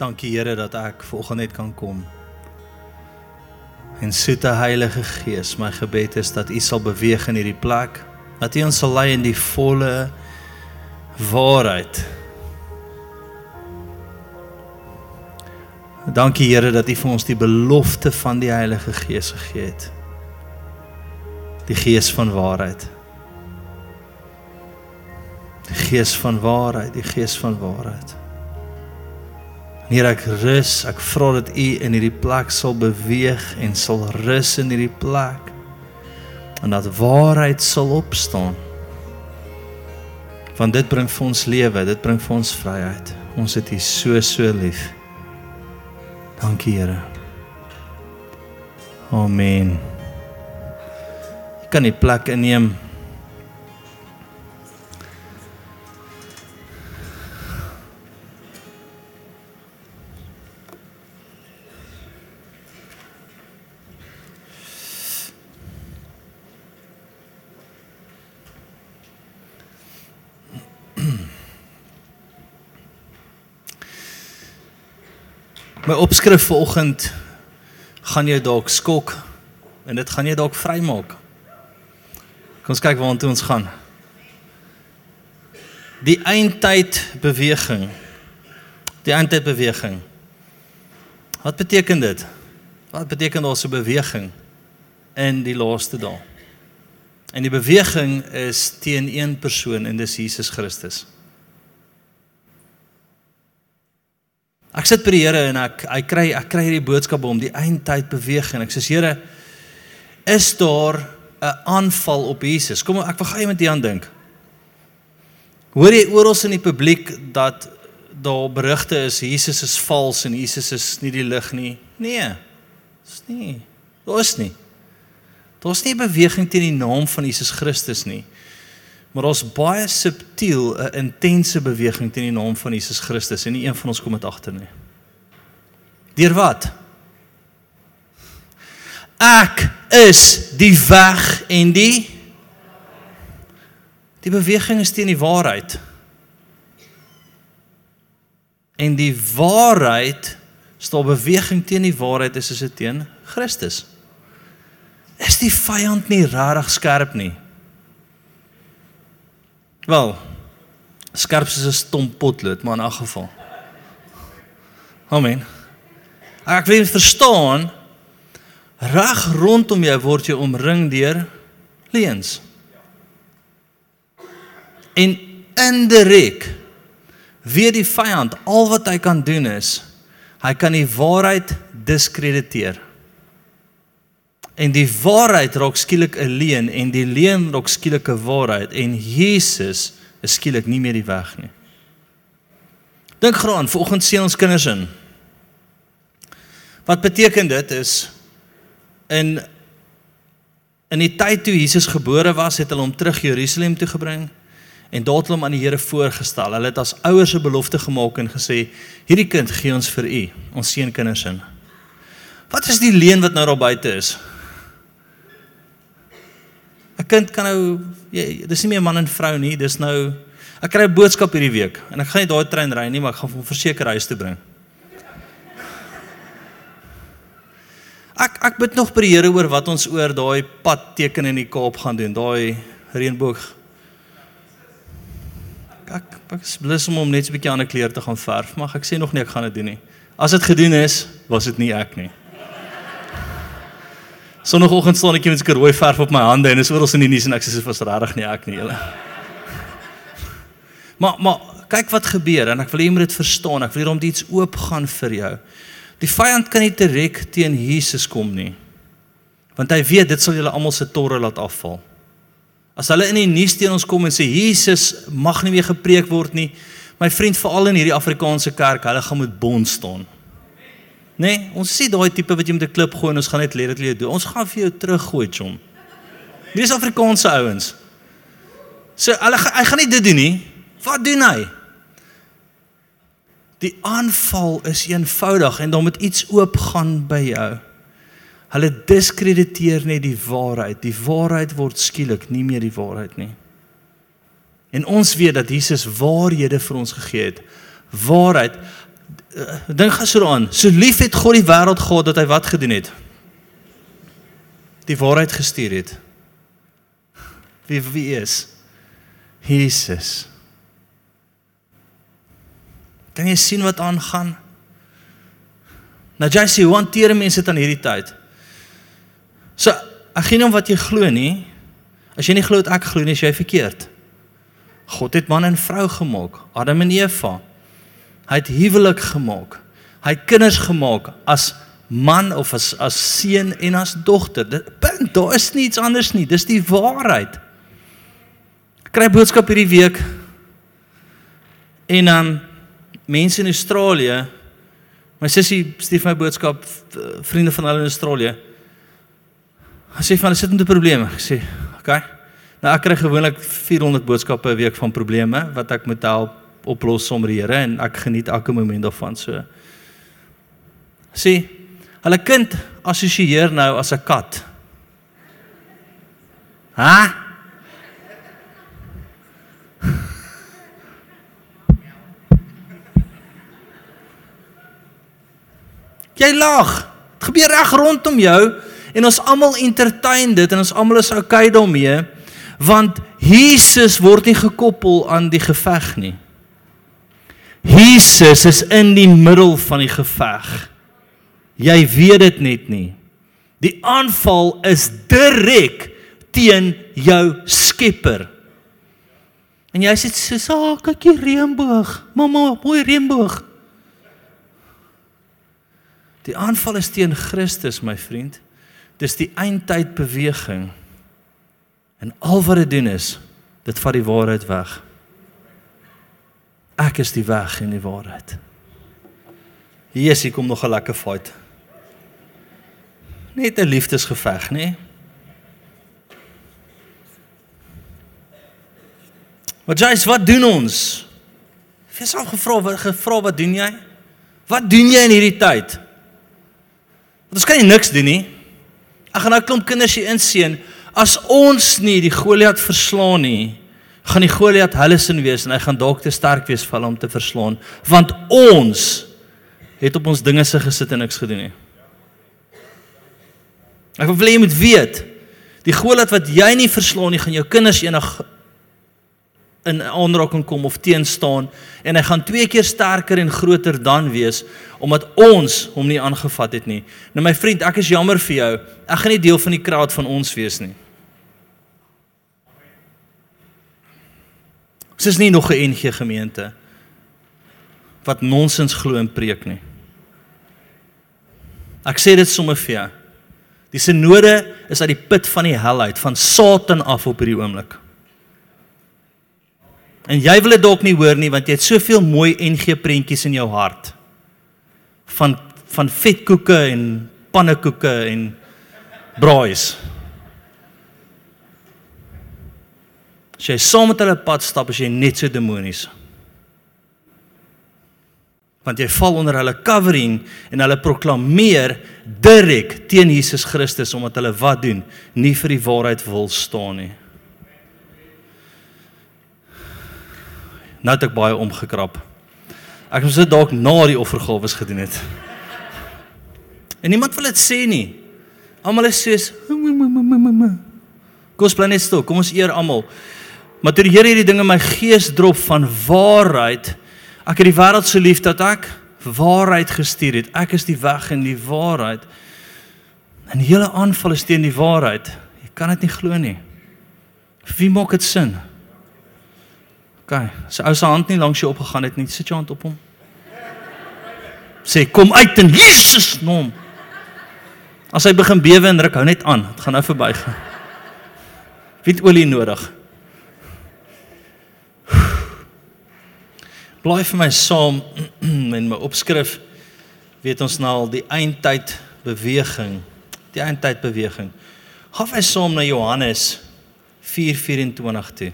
Dankie Here dat ek vanoggend net kan kom. En soete Heilige Gees, my gebed is dat U sal beweeg in hierdie plek, dat U ons sal lei in die volle waarheid. Dankie Here dat U vir ons die belofte van die Heilige Gees gegee het. Die Gees van waarheid. Die Gees van waarheid, die Gees van waarheid. Here ek rus, ek vra dat U in hierdie plek sal beweeg en sal rus in hierdie plek. En dat waarheid sal opstaan. Want dit bring vir ons lewe, dit bring vir ons vryheid. Ons het U so so lief. Dankie Here. Amen. Ek kan die plek inneem. My opskrif vanoggend gaan jou dalk skok en dit gaan jou dalk vrymaak. Kom ons kyk waartoe ons gaan. Die eindtyd beweging. Die eindtyd beweging. Wat beteken dit? Wat beteken daar so 'n beweging in die laaste dae? En die beweging is teen een persoon en dis Jesus Christus. Ek sit by die Here en ek hy kry ek kry hierdie boodskap om die eindtyd beweeg en ek sê Here is daar 'n aanval op Jesus? Kom ek wil gou iemand hier aan dink. Hoor jy oral in die publiek dat daar berigte is Jesus is vals en Jesus is nie die lig nie? Nee. Dis nie. Daar's nie. Daar's nie beweging teen die naam van Jesus Christus nie. Maar ons baie subtiel 'n intense beweging teen die naam van Jesus Christus en nie een van ons kom dit agter nie. Deur wat? Ek is die weg en die Die beweging is teen die waarheid. En die waarheid stel beweging teen die waarheid is as dit teen Christus. Is die vyand nie regtig skerp nie? Wel, skerp soos 'n stomp potlood, maar in 'n geval. Amen. Ek wil verstaan reg rondom jou word jy omring deur leuns. En indirek weet die vyand al wat hy kan doen is hy kan die waarheid diskrediteer. En die waarheid raak skielik 'n leuen en die leuen raak skielik 'n waarheid en Jesus is skielik nie meer die weg nie. Dink graan, vanoggend sien ons kinders in. Wat beteken dit is in in die tyd toe Jesus gebore was, het hulle hom terug Jerusalem toe gebring en daar het hulle hom aan die Here voorgestel. Hulle het as ouers 'n belofte gemaak en gesê: "Hierdie kind gee ons vir u, ons seun kinders in." Wat is die leen wat nou daar buite is? Kind kan nou jy dis nie meer man en vrou nie, dis nou ek kry 'n boodskap hierdie week en ek gaan nie daai trein ry nie, maar ek gaan hom verseker huis toe bring. Ek ek bid nog by die Here oor wat ons oor daai pad teken in die Kaap gaan doen, daai reënboog. Ek ek is blus om hom net 'n bietjie ander kleure te gaan verf, maar ek sê nog nie ek gaan dit doen nie. As dit gedoen is, was dit nie ek nie. Sondagoggend staan ek met 'n rooi verf op my hande en is oral in die nuus en ek sê dit was regtig nie ek nie julle. Maar maar kyk wat gebeur en ek wil hê jy moet dit verstaan. Ek wil hierom iets oop gaan vir jou. Die vyand kan nie direk teen Jesus kom nie. Want hy weet dit sal julle almal se torre laat afval. As hulle in die nuus teen ons kom en sê Jesus mag nie meer gepreek word nie, my vriend veral in hierdie Afrikaanse kerk, hulle gaan met bond staan. Nee, ons sê daai tipe wat jy met 'n klip gooi en ons gaan net let dit doen. Ons gaan vir jou teruggooi, chom. Dis Afrikaanse ouens. So hulle hy gaan nie dit doen nie. Wat doen hy? Die aanval is eenvoudig en dan moet iets oopgaan by jou. Hulle diskrediteer net die waarheid. Die waarheid word skielik nie meer die waarheid nie. En ons weet dat Jesus waarhede vir ons gegee het. Waarheid dink gaan so daaraan. So lief het God die wêreld gehad dat hy wat gedoen het? Die waarheid gestuur het. Wie wie is Jesus? Kan jy sien wat aangaan? Nou jy sê hoe hanteer mense dit aan hierdie tyd? So, ek gee nie om wat jy glo nie. As jy nie glo dat ek glo nie, is jy verkeerd. God het man en vrou gemaak, Adam en Eva. Hy het huwelik gemaak. Hy het kinders gemaak as man of as as seun en as dogter. Dit punt, daar is niks anders nie. Dis die waarheid. Ek kry boodskap hierdie week. En um, mense in Australië, my sussie stuur my boodskap vriende van hulle in Australië. Hy sê van hulle sit met 'n probleem. Ek sê, "Oké." Okay. Nou ek kry gewoonlik 400 boodskappe 'n week van probleme wat ek moet help oplos sommer die Here en ek geniet elke oomblik daarvan so. Sien, hulle kind assosieer nou as 'n kat. Hæ? Jy lag. Dit gebeur reg rondom jou en ons almal entertain dit en ons almal is okay daarmee want Jesus word nie gekoppel aan die geveg nie. Jesus is in die middel van die geveg. Jy weet dit net nie. Die aanval is direk teen jou Skepper. En jy sê so, "Ag, oh, kyk die reënboog. Mamma, mooi reënboog." Die aanval is teen Christus, my vriend. Dis die eindtyd beweging. En al wat dit doen is, dit vat die waarheid weg. Ek is die weg en die waarheid. Jesus kom nog 'n lekker fight. Net 'n liefdesgeveg, nê? Maar Jesus, wat doen ons? Jy sal gevra wat gevra wat doen jy? Wat doen jy in hierdie tyd? Want ons kan nie niks doen nie. Ek gaan nou klomp kinders hier inseën as ons nie die Goliat verslaan nie, gaan die Goliat hulle sin wees en hy gaan dalk te sterk wees vir hom te verslaan, want ons het op ons dinge se gesit en niks gedoen nie. Ek wil jy moet weet, die Goliat wat jy nie verslaan nie, gaan jou kinders eendag in aanraking kom of teen staan en hy gaan twee keer sterker en groter dan wees omdat ons hom nie aangevat het nie. Nou my vriend, ek is jammer vir jou. Ek gaan nie deel van die kraad van ons wees nie. Ons is nie nog 'n NG gemeente wat nonsens glo en preek nie. Ek sê dit sommer vir jou. Die sinode is uit die put van die hel uit, van Satan af op hierdie oomblik. En jy wil dit dalk nie hoor nie want jy het soveel mooi NG prentjies in jou hart. Van van vetkoeke en pannekoeke en braais. As jy saam met hulle pad stap, as jy net so demonies. Want jy val onder hulle covering en hulle proklameer direk teen Jesus Christus omdat hulle wat doen? Nie vir die waarheid wil staan nie. nou het ek baie omgekrap. Ek moes dit dalk na die offergawes gedoen het. En niemand wil dit sê nie. Almal is soos Kom ons bly net stil. Kom ons eer almal. Maar toe die Here hierdie dinge in my gees drop van waarheid, ek het die wêreld so lief dat ek waarheid gestuur het. Ek is die weg en die waarheid. En die hele aanval is teen die waarheid. Jy kan dit nie glo nie. Wie maak dit sin? OK. Sy ou se hand nie langs jou opgegaan het nie. Sit jou hand op hom. Sê kom uit in Jesus naam. As hy begin bewe en ruk, hou net aan. Dit gaan nou verbygaan. Wie het olie nodig? Blaai vir my saam in my opskrif. Weet ons nou al die eindtyd beweging. Die eindtyd beweging. Gaan hy saam na Johannes 4:24 toe.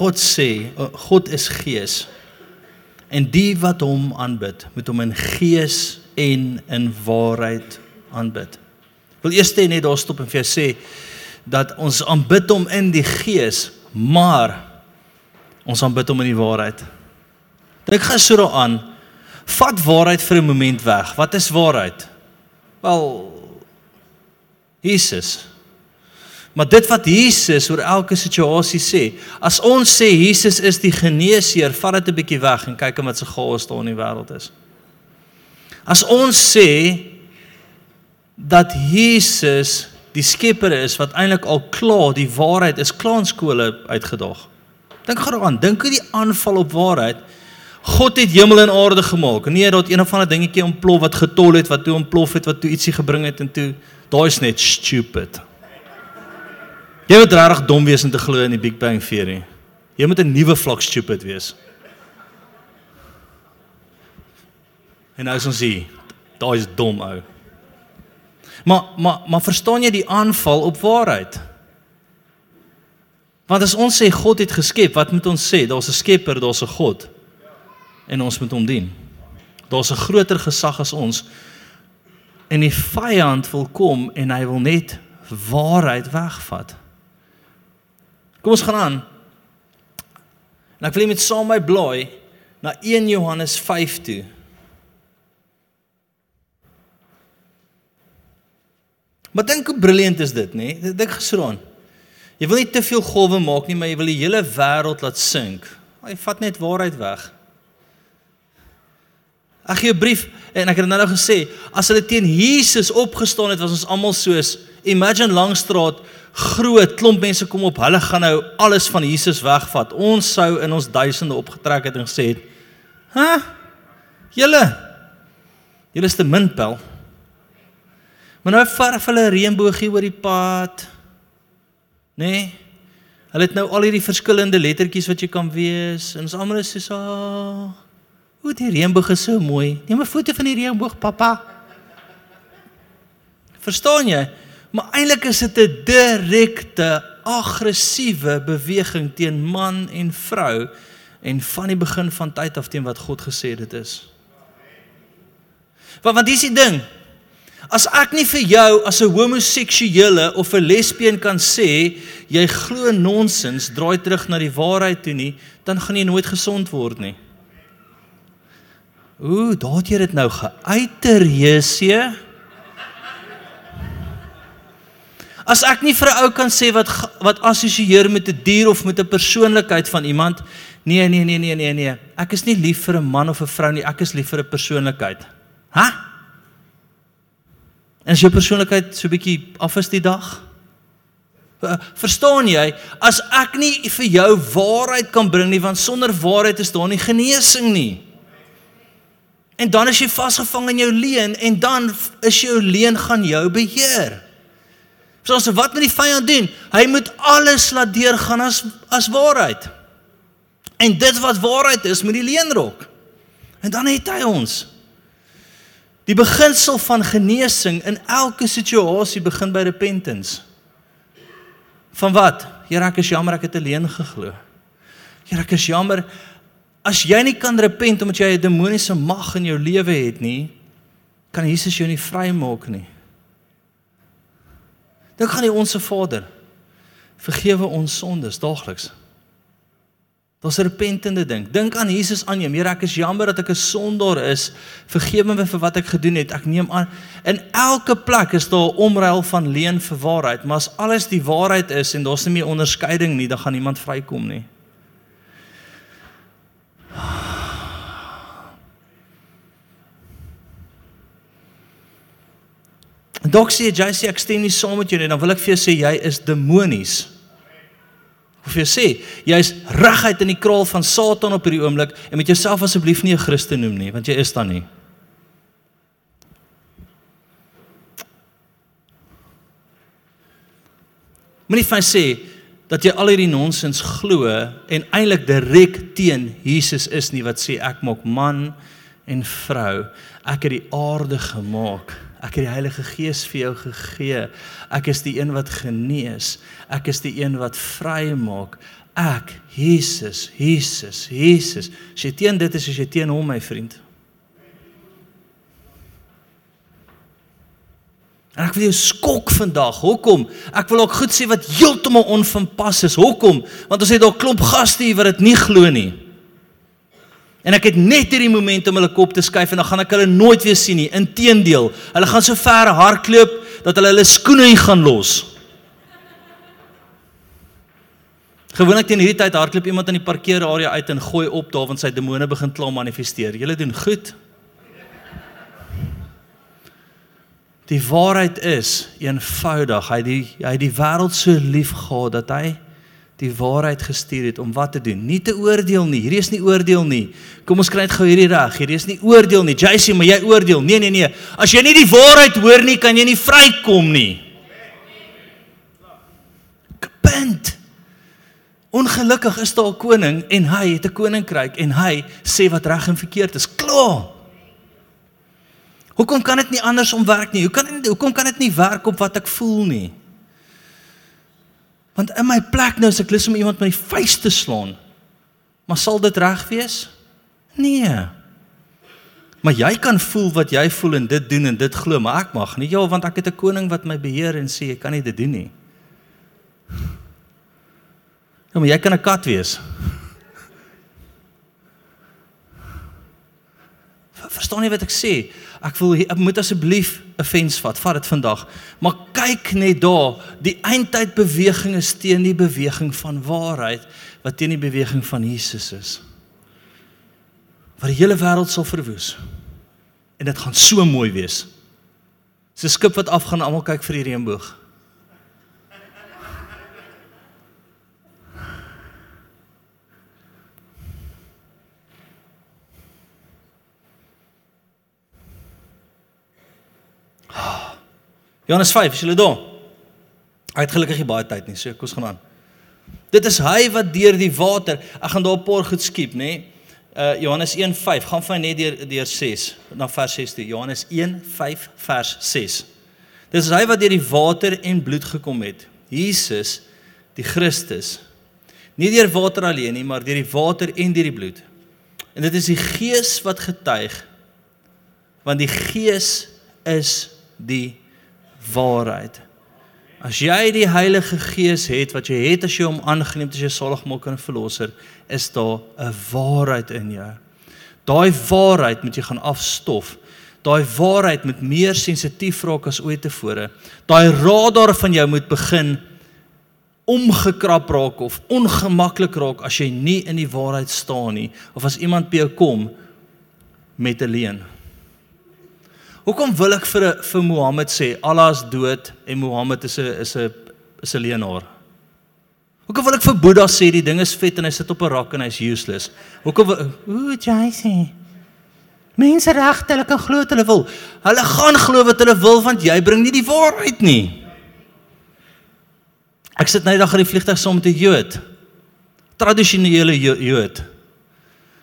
God sê God is gees. En die wat hom aanbid, moet hom in gees en in waarheid aanbid. Ek wil eers net daar stop en vir jou sê dat ons aanbid hom in die gees, maar ons aanbid hom in die waarheid. Dink gaan so daaraan. Vat waarheid vir 'n oomblik weg. Wat is waarheid? Wel Jesus. Maar dit wat Jesus oor elke situasie sê, as ons sê Jesus is die geneesheer, vat dit 'n bietjie weg en kyk wat se chaos daar in die wêreld is. As ons sê dat Jesus die skepper is wat eintlik al klaar die waarheid is klaar in skole uitgedaag. Dink gou daaraan, dink hoe die aanval op waarheid God het hemel en aarde gemaak. Nee, dat een of ander dingetjie ontplof wat getol het, wat toe ontplof het, wat toe ietsie gebring het en toe daai is net stupid. Jy moet regtig dom wees om te glo in die Big Bang teorie. Jy moet 'n nuwe vlak stupid wees. En nou is ons hier. Daai is dom ou. Maar maar maar verstaan jy die aanval op waarheid? Want as ons sê God het geskep, wat moet ons sê? Daar's 'n Skepper, daar's 'n God. En ons moet hom dien. Daar's 'n groter gesag as ons. En die vyand wil kom en hy wil net waarheid wegvat. Kom ons gaan aan. En ek wil net saam my blaai na 1 Johannes 5 toe. Maar dink hoe briljant is dit, nê? Nee? Dink gesraan. Jy wil nie te veel golwe maak nie, maar jy wil die hele wêreld laat sink. Hy vat net waarheid weg. Ek gee 'n brief en ek het nou nou gesê, as hulle teen Jesus opgestaan het, was ons almal soos Imagine Langstraat, groot klomp mense kom op, hulle gaan nou alles van Jesus wegvat. Ons sou in ons duisende opgetrek het en gesê het, "Hæ? Julle Julle is te min pel." Maar nou verf hulle 'n reënboogie oor die pad. Nê? Nee? Hulle het nou al hierdie verskillende lettertjies wat jy kan wees. En ons almal is so, oh, "O, die reënboog is so mooi. Neem 'n foto van die reënboog, pappa." Verstaan jy? Maar eintlik is dit 'n direkte aggressiewe beweging teen man en vrou en van die begin van tyd af teen wat God gesê dit is. Want want dis die ding. As ek nie vir jou as 'n homoseksuele of 'n lesbien kan sê jy glo nonsens, draai terug na die waarheid toe nie, dan gaan jy nooit gesond word nie. Ooh, daar het jy dit nou geuiter, Jesusie. As ek nie vir 'n ou kan sê wat wat assosieer met 'n dier of met 'n persoonlikheid van iemand, nee, nee, nee, nee, nee, nee. Ek is nie lief vir 'n man of 'n vrou nie, ek is lief vir 'n persoonlikheid. Hæ? En as jou persoonlikheid so bietjie af is die dag? Verstaan jy? As ek nie vir jou waarheid kan bring nie, want sonder waarheid is daar nie genesing nie. En dan is jy vasgevang in jou leuen en dan is jou leuen gaan jou beheer. Soos wat met die vyand doen? Hy moet alles laat deurgaan as as waarheid. En dit wat waarheid is, moet die leuen rok. En dan het hy ons. Die beginsel van genesing in elke situasie begin by repentance. Van wat? Here, ek is jammer ek het alleen geglo. Here, ek is jammer as jy nie kan repent omdat jy 'n demoniese mag in jou lewe het nie, kan Jesus jou nie vrymaak nie. Dan gaan die onsse Vader vergewe ons sondes daagliks. Daar's 'n repentende ding. Dink aan Jesus aan jou. Here, ek is jammer dat ek 'n sondaar is. Vergewe my vir wat ek gedoen het. Ek neem aan in elke plek is daar 'n omruil van leuen vir waarheid, maar as alles die waarheid is en daar's nie meer onderskeiding nie, dan gaan niemand vrykom nie. Doksie, jy sê ek stem nie saam met jou nie, dan wil ek vir jou sê jy is demonies. Of jy sê, jy's reguit in die kraal van Satan op hierdie oomblik en met jouself asseblief nie 'n Christen noem nie, want jy is dan nie. Moenie vir my sê dat jy al hierdie nonsens glo en eintlik direk teen Jesus is nie wat sê ek maak man en vrou. Ek het die aarde gemaak. Ek het die Heilige Gees vir jou gegee. Ek is die een wat genees. Ek is die een wat vry maak. ek Jesus, Jesus, Jesus. As jy teen dit is, as jy teen hom, my vriend. En ek wil jou skok vandag. Hoekom? Ek wil ook goed sê wat heeltemal onvanpas is. Hoekom? Want ons het daar klomp gaste hier wat dit nie glo nie. En ek het net hierdie oomblik om hulle kop te skuif en dan gaan ek hulle nooit weer sien nie. Inteendeel, hulle gaan so ver hardloop dat hulle hulle skoene hier gaan los. Gewoonlik teen hierdie tyd hardloop iemand in die parkeerarea uit en gooi op daar want sy demone begin klaar manifesteer. Julle doen goed. Die waarheid is eenvoudig. Hy die hy die wêreld so lief gehad dat hy die waarheid gestuur het om wat te doen. Nie te oordeel nie. Hierdie is nie oordeel nie. Kom ons kry dit gou hierdie reg. Hierdie is nie oordeel nie. JC, maar jy oordeel. Nee, nee, nee. As jy nie die waarheid hoor nie, kan jy nie vrykom nie. Punt. Ongelukkig is daar 'n koning en hy het 'n koninkryk en hy sê wat reg en verkeerd is. Klaar. Hoekom kan dit nie andersom werk nie? Hoe kan hoekom kan dit nie werk op wat ek voel nie? Want in my plek nou as ek lus om iemand met die vuis te slaan. Maar sal dit reg wees? Nee. Maar jy kan voel wat jy voel en dit doen en dit glo, maar ek mag nie. Ja, want ek het 'n koning wat my beheer en sê ek kan nie dit doen nie. Ja, maar jy kan 'n kat wees. Verstaan jy wat ek sê? Ek wil ek moet asseblief 'n fens vat. Vat dit vandag. Maar kyk net daar, die eindtyd beweging is teen die beweging van waarheid wat teen die beweging van Jesus is. Wat die hele wêreld sal verwoes. En dit gaan so mooi wees. So 'n skip wat afgaan, almal kyk vir die reënboog. Johannes 5, is julle daar? Hy het gelukkig baie tyd nie, so kom ons gaan aan. Dit is hy wat deur die water, ek gaan daar 'n paar goed skiep, nê? Uh Johannes 1:5, gaan van net deur deur 6 na vers 6 toe. Johannes 1:5 vers 6. Dit is hy wat deur die water en bloed gekom het. Jesus, die Christus. Nie deur water alleen nie, maar deur die water en deur die bloed. En dit is die Gees wat getuig want die Gees is die waarheid. As jy die Heilige Gees het wat jy het as jy hom aangeneem het as jou saligmaker en verlosser, is daar 'n waarheid in jou. Daai waarheid moet jy gaan afstof. Daai waarheid moet meer sensitief raak as ooit tevore. Daai radar van jou moet begin omgekrap raak of ongemaklik raak as jy nie in die waarheid staan nie of as iemand by jou kom met 'n leuen. Hoekom wil ek vir vir Mohammed sê Allah is dood en Mohammed is 'n is 'n is 'n leienaar? Hoekom wil ek vir Boeddha sê die ding is vet en hy sit op 'n rak en hy's useless? Hoekom ooh jy sê Mense regte hulle kan glo wat hulle wil. Hulle gaan glo wat hulle wil want jy bring nie die waarheid nie. Ek sit nou eendag in die vliegtuig saam met 'n Jood. Tradisionele Jood.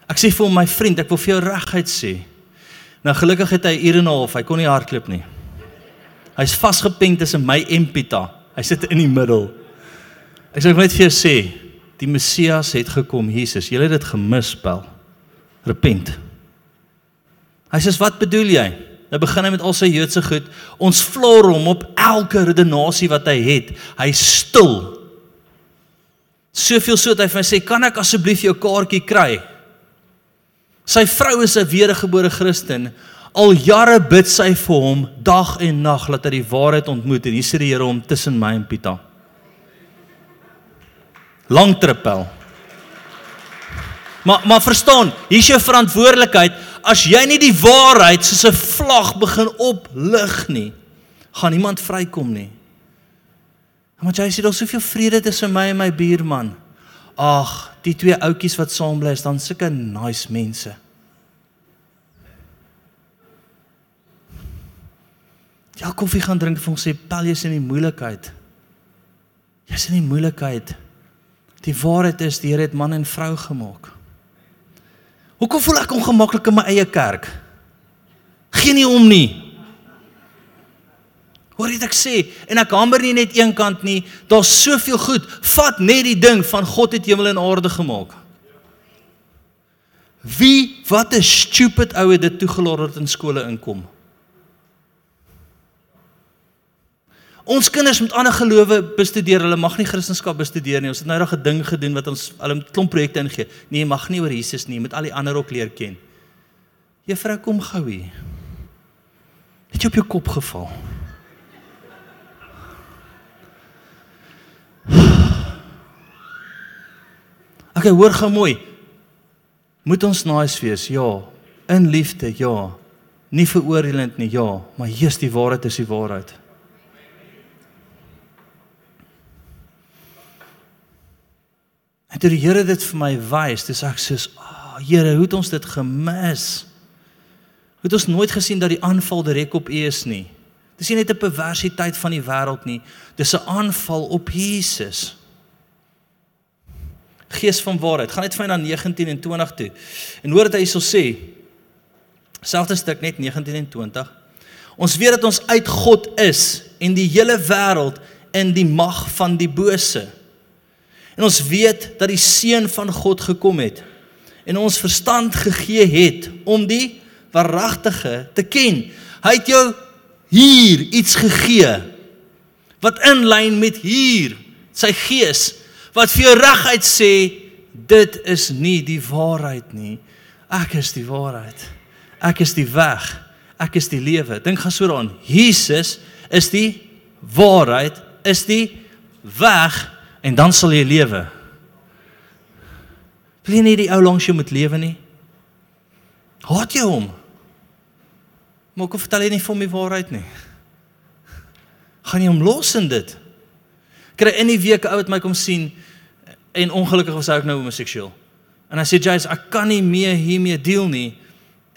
Ek sê vir hom my vriend, ek wil vir jou reguit sê. Nou gelukkig het hy ure en 'n half, hy kon nie hardloop nie. Hy's vasgepen tussen my en Pita. Hy sit in die middel. Ek sê net vir jou sê, die Messias het gekom, Jesus. Jy het dit gemis, Paul. Repent. Hy sê, "Wat bedoel jy?" Nou begin hy met al sy Joodse goed. Ons floor hom op elke redenasie wat hy het. Hy stil. Soveel so dat hy vir my sê, "Kan ek asseblief jou kaartjie kry?" Sy vrou is 'n wedergebore Christen. Al jare bid sy vir hom dag en nag dat hy die waarheid ontmoet en hier sit die Here hom tussen my en Pita. Lang trippel. Maar maar verstaan, hier's jou verantwoordelikheid. As jy nie die waarheid soos 'n vlag begin oplig nie, gaan niemand vrykom nie. Want jy sê daar soveel vrede tussen my en my buurman. Ag, die twee ouetjies wat saam bly is dan sulke nice mense. Ja, koffie gaan drink vir ons sê Paul jy's in die moeilikheid. Jy's in die moeilikheid. Die waarheid is die Here het man en vrou gemaak. Hoekom voel ek ongemaklik in my eie kerk? Geen nie om nie. Hoor jy wat ek sê? En ek hamer nie net een kant nie. Daar's soveel goed. Vat net die ding van God het hemel en aarde gemaak. Wie wat 'n stupid ou het dit toegelaat dat in skole inkom? Ons kinders moet ander gelowe bestudeer. Hulle mag nie Christendom bestudeer nie. Ons het nou nog 'n ding gedoen wat ons hulle 'n klomp projekte ingee. Nee, mag nie oor Jesus nie. Moet al die ander ook leer ken. Juffrou, kom gou hier. Het jy op jou kop geval? Okay, hoor gou mooi. Moet ons nice wees? Ja. In liefde? Ja. Nie veroordelend nie? Ja, maar hier is die waarheid is die waarheid. En toe die Here dit vir my wys, dis ek sê, "Ag, oh, Here, hoe het ons dit gemis?" Hoe het ons nooit gesien dat die aanval direk op U is nie? Dis nie net 'n perversiteit van die wêreld nie, dis 'n aanval op Jesus. Gees van waarheid. Gaan net vir my na 19 en 20 toe. En hoor wat hy sê. Selfde stuk net 19 en 20. Ons weet dat ons uit God is en die hele wêreld in die mag van die bose. En ons weet dat die seun van God gekom het en ons verstand gegee het om die waaragtige te ken. Hy het jou hier iets gegee wat in lyn met hier sy gees wat vir jou reguit sê dit is nie die waarheid nie. Ek is die waarheid. Ek is die weg. Ek is die lewe. Dink gaan so daaraan. Jesus is die waarheid, is die weg en dan sal jy lewe. Wil jy nie die ou langs jou moet lewe nie? Haat jy hom? Maar kom vertel jy nie vir hom die waarheid nie. Gaan jy hom los in dit? Kry in die week ou wat my kom sien en ongelukkig was hy ook nou homoseksueel. En hy sê Jace, ek kan nie meer hiermee deel nie.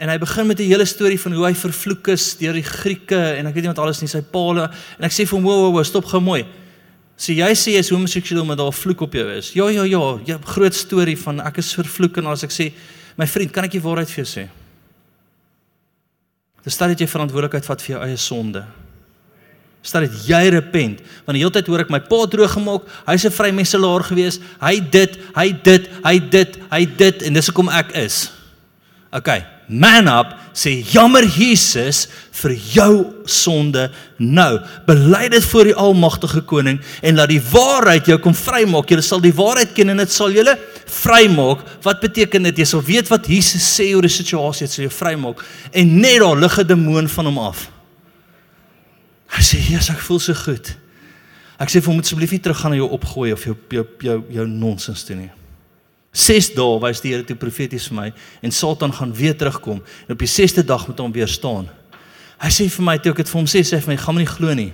En hy begin met 'n hele storie van hoe hy vervloek is deur die Grieke en ek weet nie wat alles nie, sy paal en ek sê vir hom, "Wow, wow, stop gou mooi." So jy sê jy is homoseksueel maar daar vloek op jou is. Ja ja ja, jy groot storie van ek is vervloek en as ek sê my vriend, kan ek die waarheid vir jou sê? Dis stel dit jy verantwoordelikheid vat vir jou eie sonde. Stel dit jy repent want die hele tyd hoor ek my pa droog gemaak, hy's 'n vrymesselaar gewees, hy dit, hy dit, hy dit, hy dit en dis hoekom ek is. Okay, man up, sê jammer Jesus vir jou sonde nou. Bely dit voor die almagtige koning en laat die waarheid jou kom vrymaak. Jy sal die waarheid ken en dit sal julle vrymaak. Wat beteken dit? Jy sal weet wat Jesus sê oor die situasie, dit sal jou vrymaak. En net daar lig 'n demoon van hom af. Hy sê, "Jesus, ek voel so goed." Ek sê vir hom, "Asseblief nie teruggaan na jou opgooi of jou jou jou, jou nonsens doen nie." 6 dae wys die Here toe profeties vir my en Satan gaan weer terugkom en op die 6ste dag moet hom weer staan. Hy sê vir my toe ek dit vir hom sê, sê hy vir my, "Gaan my nie glo nie.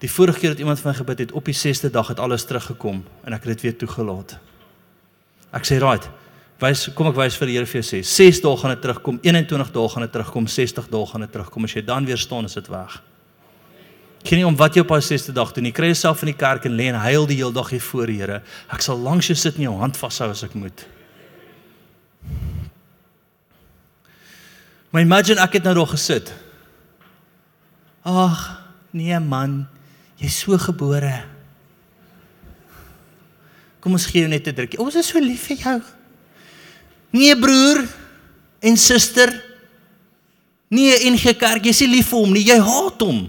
Die vorige keer dat iemand vir my gebid het, op die 6ste dag het alles teruggekom en ek het dit weer toegelaat." Ek sê, "Right. Wys, kom ek wys vir die Here vir jou sê, 6 dae gaan dit terugkom, 21 dae gaan dit terugkom, 60 dae gaan dit terugkom. As jy dan weer staan, is dit weg." Nie om wat jy op daai 6ste dag doen nie. Kry jouself in die kerk en lê en huil die hele dag hier voor die Here. Ek sal langs jou sit en jou hand vashou as ek moet. Maar imagine ek het nou daar gesit. Ag, nee man, jy's so gebore. Kom ons gee jou net 'n drukkie. Ons is so lief vir jou. Nee broer en suster. Nee, in die kerk, jy's nie lief vir hom nie, jy haat hom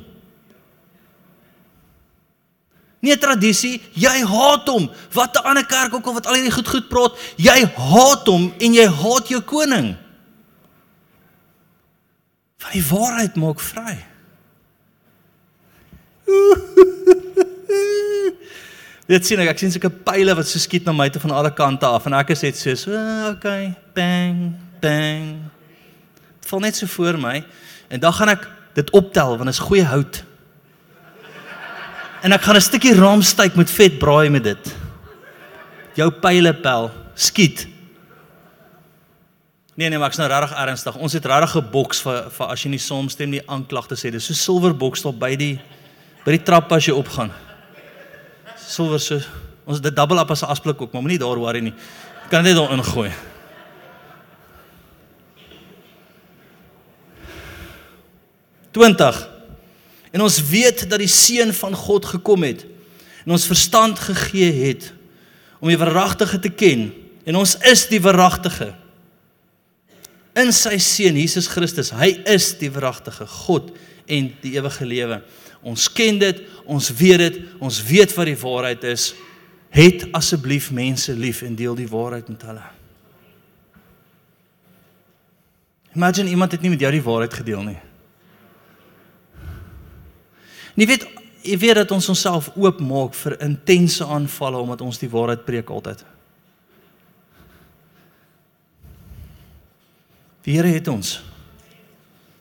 nie 'n tradisie, jy haat hom. Wat 'n ander kerk ook al wat al hierdie goed goed praat, jy haat hom en jy haat jou koning. Van die waarheid maak vry. Dit sien ek, ek sien sulke pile wat so skiet na my te van alle kante af en ek is net so okay, bang, bang. Dit val net so voor my en dan gaan ek dit optel want dit is goeie hout en ek gaan 'n stukkie raamstyk met vet braai met dit. Jou pylepel, skiet. Nee nee, maar ek's nou regtig ernstig. Ons het regtig 'n boks vir vir as jy nie saamstem nie aanklagte sê. Dis so silwer boks daar by die by die trap as jy opgaan. Silwer so. Ons dit double up as 'n asblik ook, maar moenie daar worry nie. Ek kan dit daar ingooi. En ons weet dat die seun van God gekom het en ons verstand gegee het om die waaragtige te ken en ons is die waaragtige in sy seun Jesus Christus. Hy is die waaragtige God en die ewige lewe. Ons ken dit, ons weet dit, ons weet wat die waarheid is. Het asseblief mense lief en deel die waarheid met hulle. Imagine iemand het nie met jou die waarheid gedeel nie. Nie weet jy weet dat ons onsself oopmaak vir intense aanvalle omdat ons die waarheid preek altyd. Die Here het ons.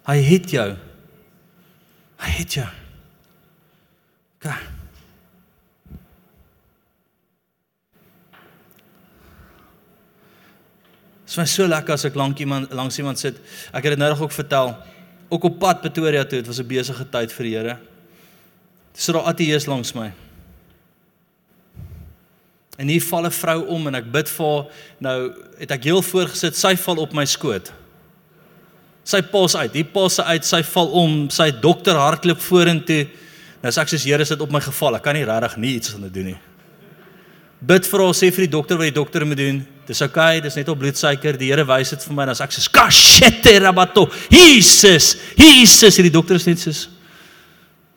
Hy het jou. Hy het jou. Ga. Dit was so lekker as ek lank iemand langs iemand sit. Ek het dit nou nog ook vertel. Ook op pad Pretoria toe, dit was 'n besige tyd vir die Here. Dis so 'n ateës langs my. En hier val 'n vrou om en ek bid vir haar. Nou het ek heel voorgesit, sy val op my skoot. Sy pos uit, hier pos sy uit, sy val om, sy dokter hardloop vorentoe. Nou sê ek soos Here sit op my geval. Ek kan nie regtig nie iets dit doen nie. Bid vir haar, sê vir die dokter wat die dokter moet doen. Dis oukei, okay, dis net op bloedsuiker. Die Here wys dit vir my. Dan sê ek soos kashete rabato. Jesus, Jesus, hierdie dokter is net soos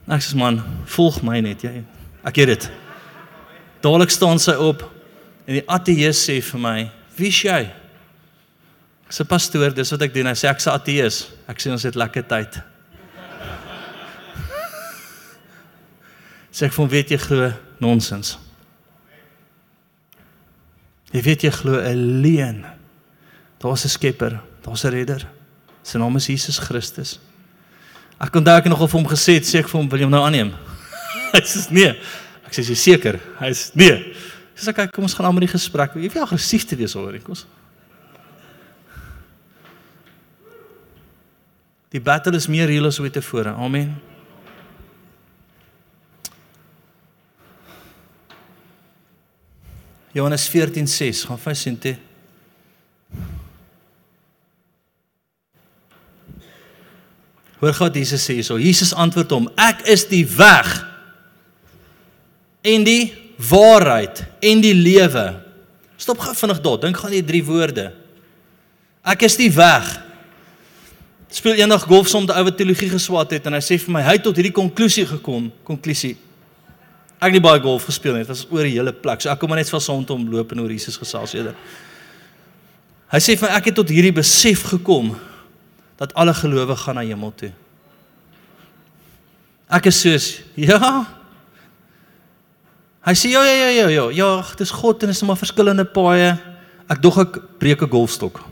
Ek sê man, volg my net jy. Ek het dit. Dadelik staan sy op en die ateës sê vir my, "Wie's jy?" Ek sê pastoor, dis wat ek doen. Hy sê ek's 'n ateës. Ek sê ons het lekker tyd. sê ek van weet jy glo nonsens. Jy weet jy glo 'n leuen. Daar's 'n skepper, daar's 'n redder. Sy naam is Jesus Christus. Ek kon dalk nog of hom gesê het, sê ek vir hom, wil jy hom nou aanneem? hy sê nee. Ek sê jy seker? Hy sê nee. Dis ek kom ons gaan aan met die gesprek. Jy hoef nie aggressief te wees oor dit, kos. Die battle is meer real as ooit tevore. Amen. Johannes 14:6 gaan vir sien toe. Hoor God Jesus sê hierso. Jesus antwoord hom: Ek is die weg en die waarheid en die lewe. Stop gou vinnig daar. Dink gaan die drie woorde. Ek is die weg. Speel eendag golf som te ou teologie geswat het en hy sê vir my hy het tot hierdie konklusie gekom. Konklusie. Ek het nie baie golf gespeel nie. Dit was oor die hele plek. So ek kom maar net van sonde om loop en oor Jesus gesels eerder. Hy sê vir my ek het tot hierdie besef gekom dat alle gelowe gaan na hemel toe. Ek is soos ja. Hy sê ja ja ja ja ja, ja, dis God en is maar verskillende paaie. Ek dog ek breek 'n golfstok.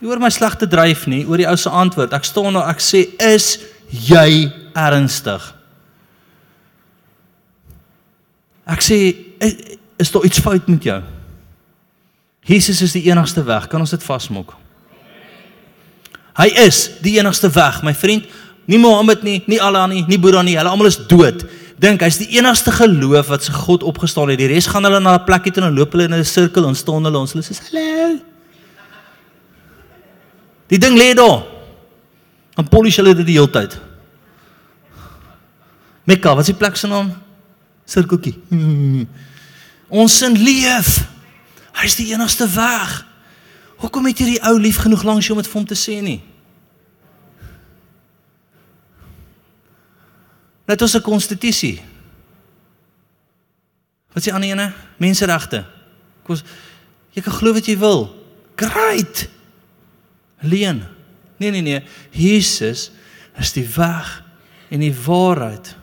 Nie oor my slegte dryf nie, oor die ou se antwoord. Ek staan daar, ek sê is jy ernstig? Ek sê is, is daar iets fout met jou? Jesus is die enigste weg. Kan ons dit vasmaak? Hy is die enigste weg, my vriend. Nie Mohammed nie, nie Allah nie, nie Boeddha nie. Hulle almal is dood. Dink, hy's die enigste geloof wat se God opgestaan het. Die res gaan hulle na 'n plekkie toe en loop hulle in 'n sirkel en staan hulle ons hulle sê hallo. Die ding lê daar. Dan polish hulle dit die hele tyd. Mekka, wat is die plek se naam? Sirkeltjie. Hmm. Ons sin leef. Hy's die enigste weg. Hoekom het jy die ou lief genoeg langs jou om dit vir hom te sê nie? Net ons 'n konstitusie. Wat sê ander ene? Menseregte. Kos jy kan glo wat jy wil. Great. Leen. Nee nee nee. Jesus is die weg en die waarheid.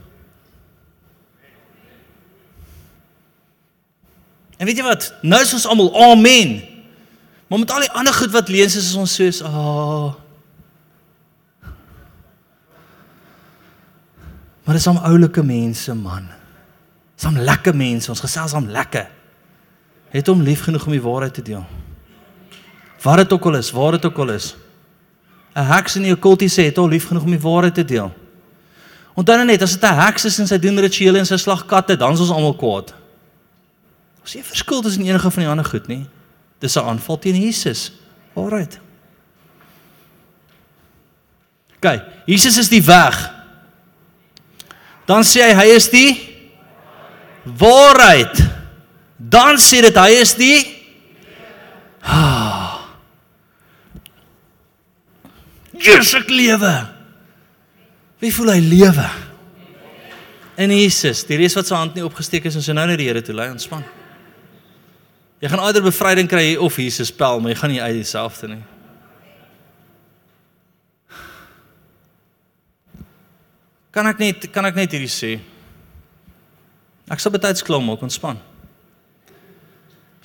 En weet jy wat? Nou is ons almal amen. Maar met al die ander goed wat lees is ons soos ah. Oh. Maar dis om oulike mense man. Dis om lekker mense, ons gesels om lekker. Het hom lief genoeg om die waarheid te deel. Waar dit ook al is, waar dit ook al is. 'n Heks in die okkultie sê het hom lief genoeg om die waarheid te deel. Onthou nou net, as dit 'n heks is en sy doen rituele en sy slag katte, dan is ons almal kwaad. Ons sien verskil tussen enige van die ander goed, nie? Dis 'n aanval teen Jesus. Alraait. OK, Jesus is die weg. Dan sê hy hy is die waarheid. Dan sê dit hy is die Ah. Jesus ek lewe. Wie voel hy lewe? In Jesus. Die res wat sy hand nie opgesteek is en sy nou net die Here toe lei ontspan. Jy gaan eerder bevryding kry of Jesus pel, maar jy gaan nie uit dieselfde nie. Kan ek net kan ek net hierdie sê? Ek sal betyds klaar maak, ontspan.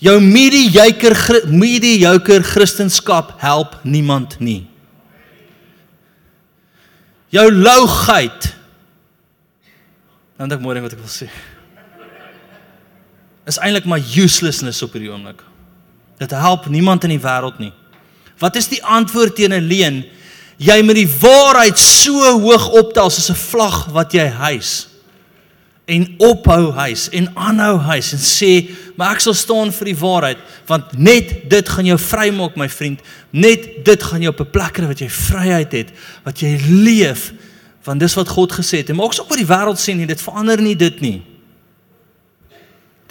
Jou mediocre mediocre Christendom help niemand nie. Jou lougheid. Dan dink ek môre wat ek wil sê. Is eintlik maar uselessness op hierdie oomblik. Dit help niemand in die wêreld nie. Wat is die antwoord teen 'n leuen? Jy moet die waarheid so hoog optel soos 'n vlag wat jy hys en ophou huis en aanhou huis en sê maar ek sal staan vir die waarheid want net dit gaan jou vrymaak my vriend net dit gaan jou op 'n plek kry wat jy vryheid het wat jy leef want dis wat God gesê het en maak ook oor die wêreld sien nie dit verander nie dit nie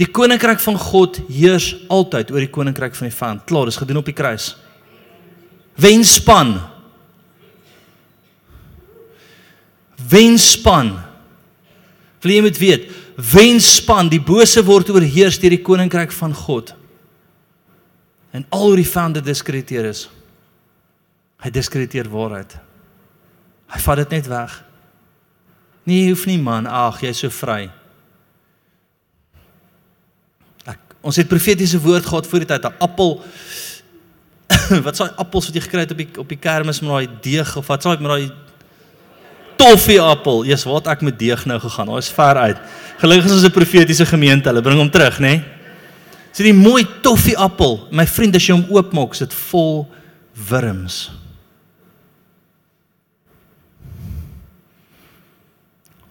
die koninkryk van God heers altyd oor die koninkryk van die vyand klaar dis gedoen op die kruis wenspan wenspan Wil jy moet weet, wenspan, die bose word oorheers deur die koninkryk van God. En al hoe die vyande diskrediteer is. Hy diskrediteer waarheid. Hy vat dit net weg. Nee, hoef nie man, ag, jy's so vry. Ek, ons het profetiese woord gehad voor die tyd, 'n appel wat s'n appels wat jy gekry het op die op die kermis met daai deeg of wat s'n met daai toffieappel. Eers wat ek met deeg nou gegaan. Daar is ver uit. Gelukkig is ons 'n profetiese gemeente. Hulle bring hom terug, nê? Nee? Sien die mooi toffieappel. My vriend, as jy hom oopmaak, is dit vol wurms.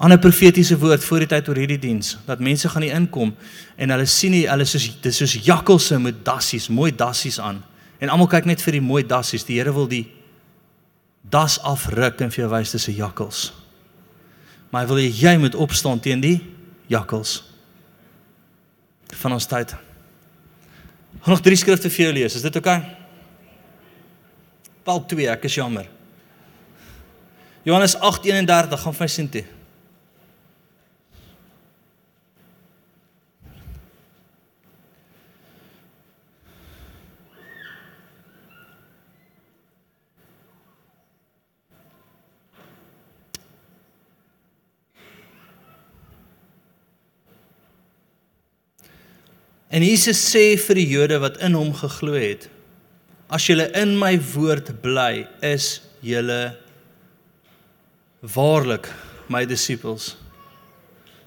'n profetiese woord voor die tyd oor hierdie diens dat mense gaan nie inkom en hulle sien nie hulle soos dis soos jakkalse met dassies, mooi dassies aan. En almal kyk net vir die mooi dassies. Die Here wil die das afruk en vir jou wys dis 'n jakkals. Maar hy wil jy, jy moet opstaan teen die jakkals van ons tyd. Nog drie skrifte vir jou lees. Is dit oukei? Okay? Paul 2, ek is jammer. Johannes 8:31 gaan vir my sien toe. En Jesus sê vir die Jode wat in hom geglo het: As julle in my woord bly, is julle waarlik my disippels.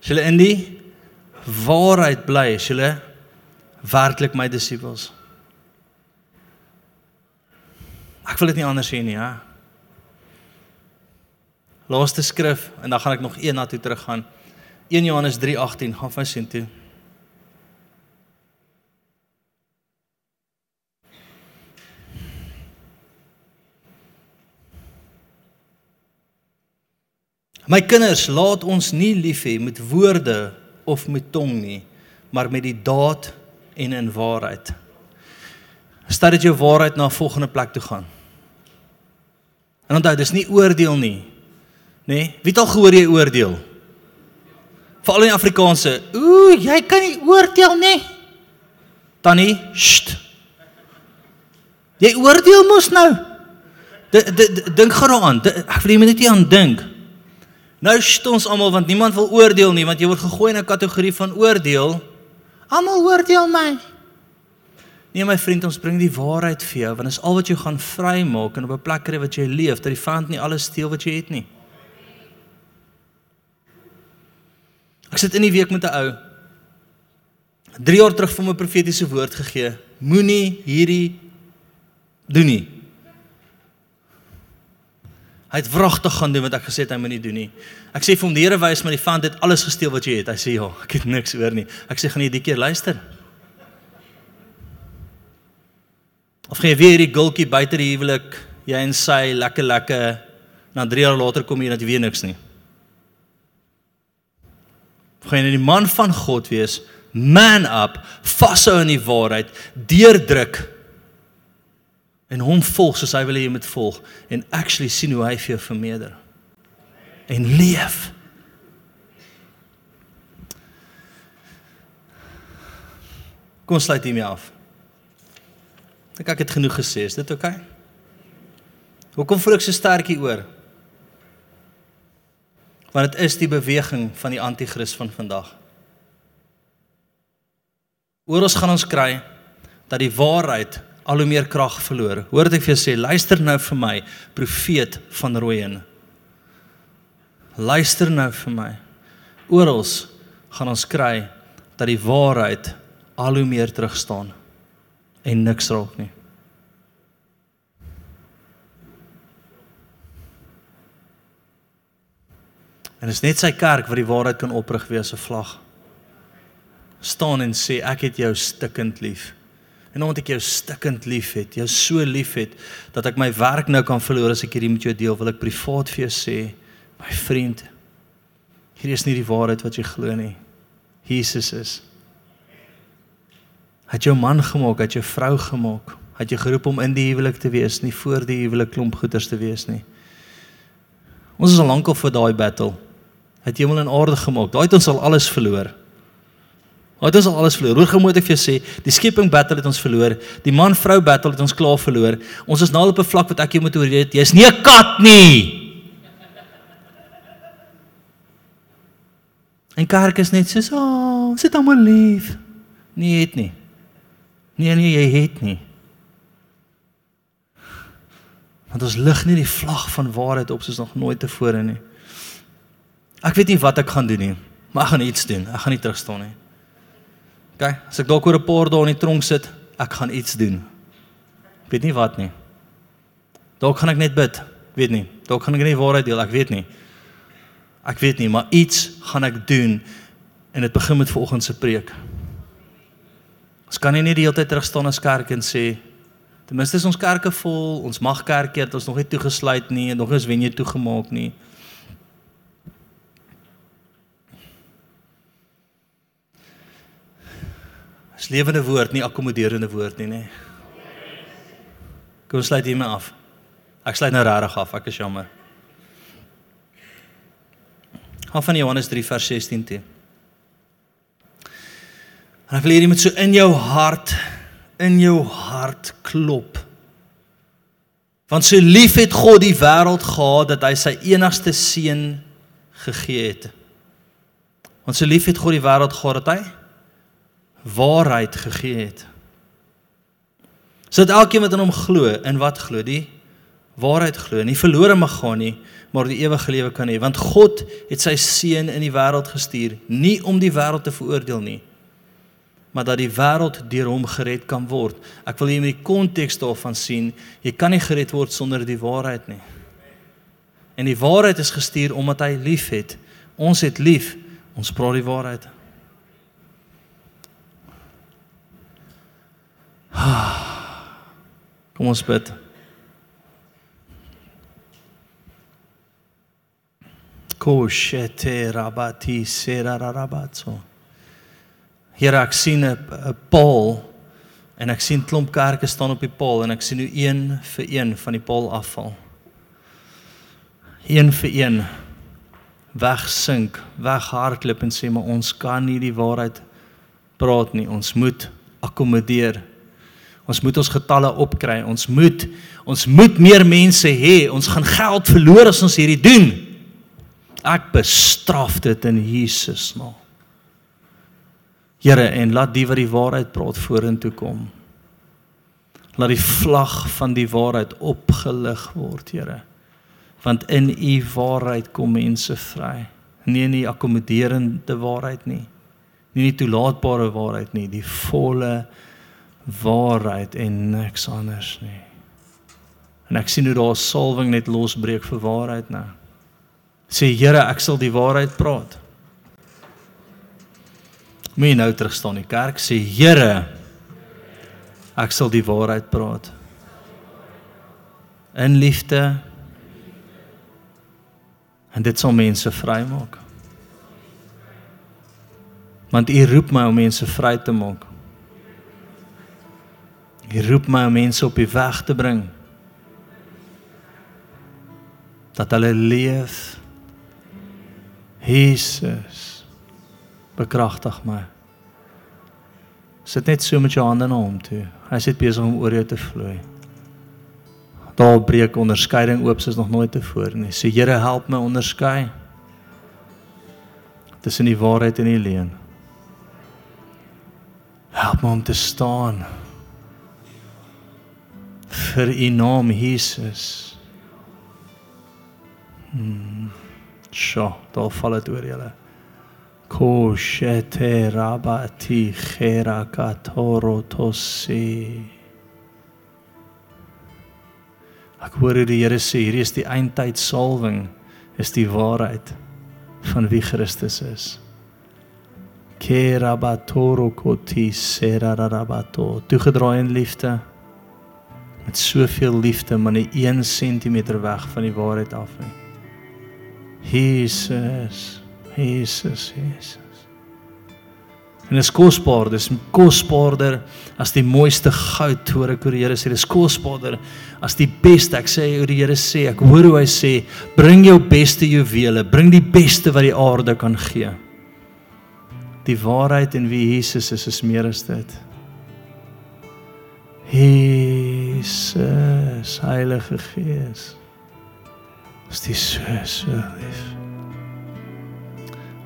As julle in die waarheid bly, is julle werklik my disippels. Ek wil dit nie anders sê nie, ja. Laaste skrif en dan gaan ek nog een na toe teruggaan. 1 Johannes 3:18 gaan vir sien toe. My kinders, laat ons nie lief hê met woorde of met tong nie, maar met die daad en in waarheid. Stel dit jou waarheid na 'n volgende plek toe gaan. En onthou, dis nie oordeel nie. Nê? Nee? Wie het al gehoor jy oordeel? Veral in Afrikaanse. Ooh, jy kan nie oordeel nie. Tannie, sst. Jy oordeel mos nou. Dink gou daaraan. Ek wil net nie aan dink. Nou sit ons almal want niemand wil oordeel nie want jy word gegooi in 'n kategorie van oordeel. Almal oordeel my. Nee my vriend, ons bring die waarheid vir jou want dit is al wat jou gaan vrymaak en op 'n plek kry wat jy leef dat die vyand nie alles steel wat jy het nie. Ek sit in die week met 'n ou 3 jaar terug vir my profetiese woord gegee. Moenie hierdie doen nie. Hy het wragtig gaan doen wat ek gesê het hy moet nie doen nie. Ek sê vir hom die Here wys maar die vand het alles gesteel wat jy het. Hy sê ja, ek het niks oor nie. Ek sê gaan jy die keer luister. Of gaan jy weer hierdie gultjie buite die huwelik, jy en sy lekker lekker na 3 jaar later kom jy net weer niks nie. Of gaan jy die man van God wees? Man up, vashou in die waarheid, deurdruk en hom volg soos hy wil hê jy moet volg en actually sien hoe hy vir jou vermeerder en leef. Kom sluit hiermee af. Dink ek het genoeg gesê, is dit oukei? Okay? Hoekom voel ek so sterk hieroor? Want dit is die beweging van die anti-kris van vandag. Oorals gaan ons kry dat die waarheid al hoe meer krag verloor. Hoor wat ek vir jou sê, luister nou vir my, profeet van Rooyen. Luister nou vir my. Orals gaan ons kry dat die waarheid al hoe meer terug staan en niks raak nie. En is net sy kerk wat die waarheid kan oprig wees 'n vlag. staan en sê ek het jou stikkend lief. En omdat ek jou stikkend liefhet, jou so liefhet dat ek my werk nou kan verloor as ek hierdie met jou deel, wil ek privaat vir jou sê, my vriend, hierdie is nie die waarheid wat jy glo nie. Jesus is het jou man gemaak, het jou vrou gemaak, het jy geroep om in die huwelik te wees, nie voor die huwelik klomp goeders te wees nie. Ons is al lank al vir daai battle. Het hemel en aarde gemaak. Daai het ons al alles verloor. Het ons al alles verloor. Hoe gemoed ek vir jou sê, die skepping battle het ons verloor. Die man-vrou battle het ons klaar verloor. Ons is nou op 'n vlak wat ek jou moet oorreed. Jy's nie 'n kat nie. En kerk is net soos, "Ag, oh, sit almal lief." Nee, het nie. Nee nee, jy het nie. Want ons lig nie die vlag van waarheid op soos nog nooit tevore nie. Ek weet nie wat ek gaan doen nie, maar ek gaan iets doen. Ek gaan nie terug staan nie. OK, as ek dalk oor 'n paar dae in die tronk sit, ek gaan iets doen. Ek weet nie wat nie. Dalk gaan ek net bid. Weet nie. Dalk gaan ek nie waarheid deel, ek weet nie. Ek weet nie, maar iets gaan ek doen en dit begin met vanoggend se preek. Ons kan nie net die hele tyd terug staan as kerk en sê ten minste is ons kerke vol, ons mag kerk hê, ons nog nie toegesluit nie en nog is wen jy toegemaak nie. Dis lewende woord, nie akkommoderende woord nie, nê. Kom ons sluit hiermee af. Ek sluit nou regtig af, ek is jammer. Hou van Johannes 3 vers 16 toe. En ek wil jy moet so in jou hart in jou hart klop. Want so lief het God die wêreld gehad dat hy sy enigste seun gegee het. Want so lief het God die wêreld gehad dat hy waarheid gegee het. Sodat elkeen wat in hom glo, in wat glo die waarheid glo, nie verlore mag gaan nie, maar die ewige lewe kan hê, want God het sy seun in die wêreld gestuur nie om die wêreld te veroordeel nie, maar dat die wêreld deur hom gered kan word. Ek wil hier in die konteks daarvan sien, jy kan nie gered word sonder die waarheid nie. En die waarheid is gestuur omdat hy liefhet. Ons het lief, ons praat die waarheid. Kom ons bid. Koshete rabati serarabatso. Here, ek sien 'n paal en ek sien klomp kerke staan op die paal en ek sien hoe een vir een van die paal afval. Een vir een wegsink, weghardloop en sê maar ons kan nie die waarheid praat nie. Ons moet akkommodeer. Ons moet ons getalle opkry. Ons moet ons moet meer mense hê. Ons gaan geld verloor as ons hierdie doen. Ek bestraf dit in Jesus naam. Here en laat die wat die waarheid praat vorentoe kom. Laat die vlag van die waarheid opgelig word, Here. Want in u waarheid kom mense vry. Nie in die akkommoderende waarheid nie. Nie die toelaatbare waarheid nie, die volle waarheid en niks anders nie. En ek sien hoe daar salwing net losbreek vir waarheid nou. Sê Here, ek sal die waarheid praat. Moenie nou terug staan in die kerk sê Here ek sal die waarheid praat. In liefde. En dit sal mense vrymaak. Want U roep my om mense vry te maak. U roep my om mense op die weg te bring. Dat hulle leef. Jesus bekragtig my. Sit net so met jou hande na hom toe. Hy sit besig om oor jou te vloei. Daar breek onderskeiding oop soos nog nooit tevore nie. Sê Here, help my onderskei tussen die waarheid en die leuen. Help my om te staan vir U naam Jesus. Hmm. Sjoe, daar val dit oor julle. Koshete rabati kherakatoro tosi. Ek hoor die Here sê hierdie is die eindtyd salwing, is die waarheid van wie Christus is. Kerabatoro koti serarabato. Toegedraai in liefde met soveel liefde, maar nie 1 cm weg van die waarheid af nie. Jesus, Jesus, Jesus. En dit is kosbaar, dis kosbaarder as die mooiste goud, hoor ek oor die Here sê, dis kosbaarder as die beste. Ek sê oor die Here sê, ek hoor hoe hy sê, bring jou beste juwele, bring die beste wat die aarde kan gee. Die waarheid en wie Jesus is is meer as dit. Jesus, Heilige Gees. Is dit so so lief?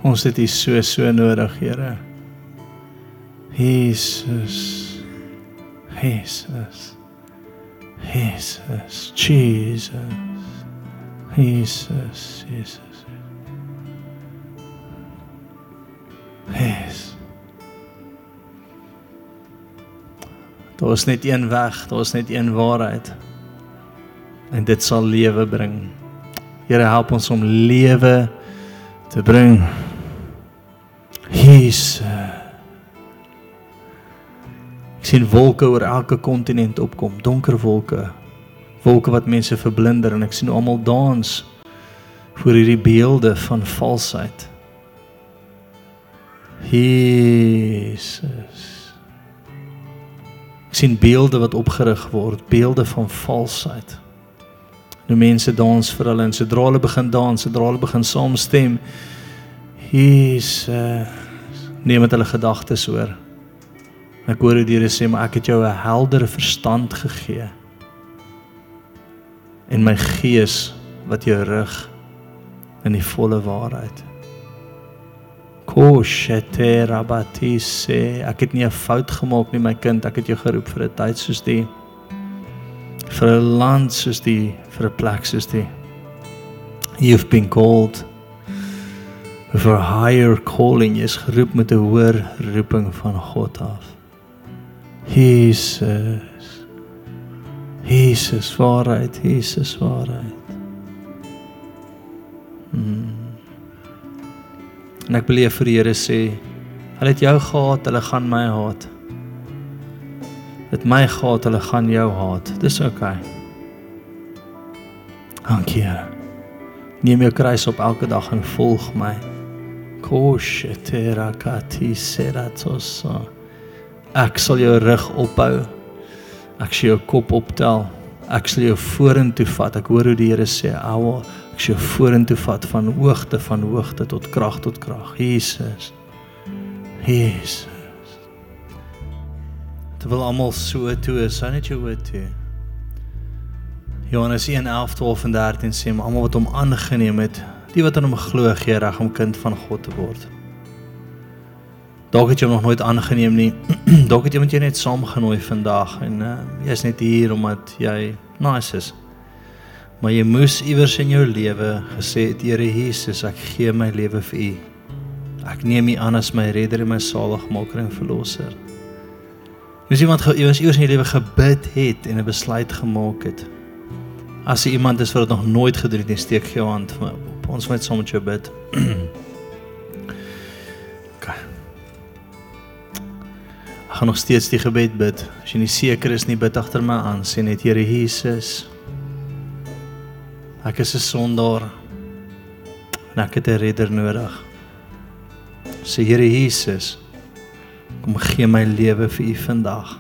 Ons het U so so nodig, Here. Jesus. Jesus. Jesus. Jesus. Jesus. Jesus. Jesus. Daar is net een weg, daar is net een waarheid. En dit sal lewe bring. Here help ons om lewe te bring. Jesus sien wolke oor elke kontinent opkom, donker wolke. Wolke wat mense verblinder en ek sien almal dans voor hierdie beelde van valsheid. Jesus. Sien beelde wat opgerig word, beelde van valsheid. Nou mense dans vir hulle en sodra hulle begin dans, sodra hulle begin saamstem, Jesus neem dit hulle gedagtes oor. Ek hoor die Here sê, maar ek het jou 'n heldere verstand gegee. En my gees wat jou rig in die volle waarheid. Koshete rabatise, ek het nie 'n fout gemaak nie my kind, ek het jou geroep vir 'n tyd soos die vir 'n land soos die, vir 'n plek soos die. You've been called for a higher calling, is geroep met 'n hoër roeping van God af. Jesus. Jesus waarheid, Jesus waarheid. Hmm. En ek beleef vir die Here sê, hulle het jou gehaat, hulle gaan my haat. Dit my gehaat, hulle gaan jou haat. Dis oukei. Okay. Dankie. Neem jou kruis op elke dag en volg my. Koshe terakati seratosa. Ek sal jou rug ophou. Ek sal jou kop optel. Ek sal jou vorentoe vat. Ek hoor hoe die Here sê, "Ou, ek jou vorentoe vat van hoogte van hoogte tot krag tot krag." Jesus. Jesus. Terwyl almal so toe sou net jou oë toe. Johannes 1:11, 12 en 13 sê, "Almal wat hom aangeneem het, die wat aan hom glo, gee reg om kind van God te word." Dalk het jy hom nog nooit aangeneem nie. Dalk het iemand jou net saamgenooi vandag en uh, jy is net hier omdat jy nice is. Maar jy moes iewers in jou lewe gesê het, Here Jesus, ek gee my lewe vir U. Ek neem U aan as my redder en my saligmaker en verlosser. Moes iemand iewers iewers in jou lewe gebid het en 'n besluit gemaak het. As jy iemand is wat dit nog nooit gedoen het, steek jou hand op. Ons moet saam met jou bid. gaan nog steeds die gebed bid. As jy nie seker is nie, bid agter my aan. Sê net Here Jesus. Ek is 'n sondaar. En ek het 'n redder nodig. Sê Here Jesus, kom gee my lewe vir U vandag.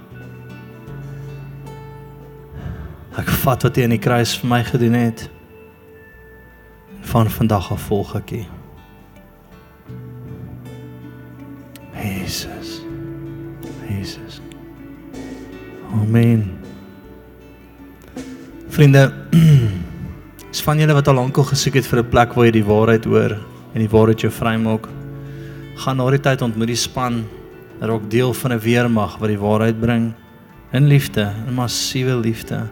Ek vat wat U aan die kruis vir my gedoen het. Van vandag af volg ek U. Jesus. Jesus. Amen. Vriende, is van julle wat al lank al gesoek het vir 'n plek waar jy die waarheid hoor en die waarheid jou vrymaak, gaan na die tyd ontmoet die span dat ook deel van 'n weermag wat die waarheid bring in liefde, in massiewe liefde.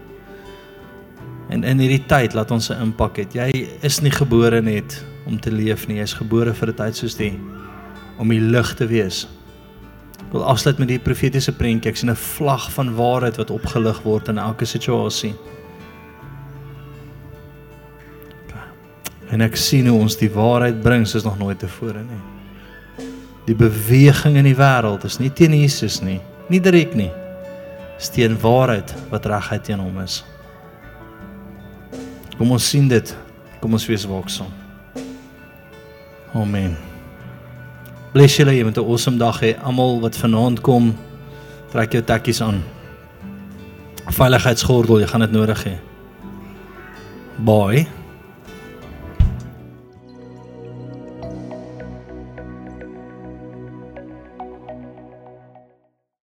En in hierdie tyd laat ons 'n impak hê. Jy is nie gebore net om te leef nie, jy is gebore vir 'n tyd soos die om die lig te wees. Ek wil afsluit met die profetiese prentjie. Ek sien 'n vlag van waarheid wat opgelig word in elke situasie. En ek sien hoe ons die waarheid bring soos nog nooit tevore nie. Die beweging in die wêreld is nie teen Jesus nie, nie direk nie. Dis teen waarheid wat regheid teen hom is. Kom ons sien dit. Kom ons wees waaksaam. Amen. Bless julle, jy moet 'n awesome dag hê. Almal wat vanaand kom, trek jou tekkies aan. Veiligheidsgordel, jy gaan dit nodig hê. Bye.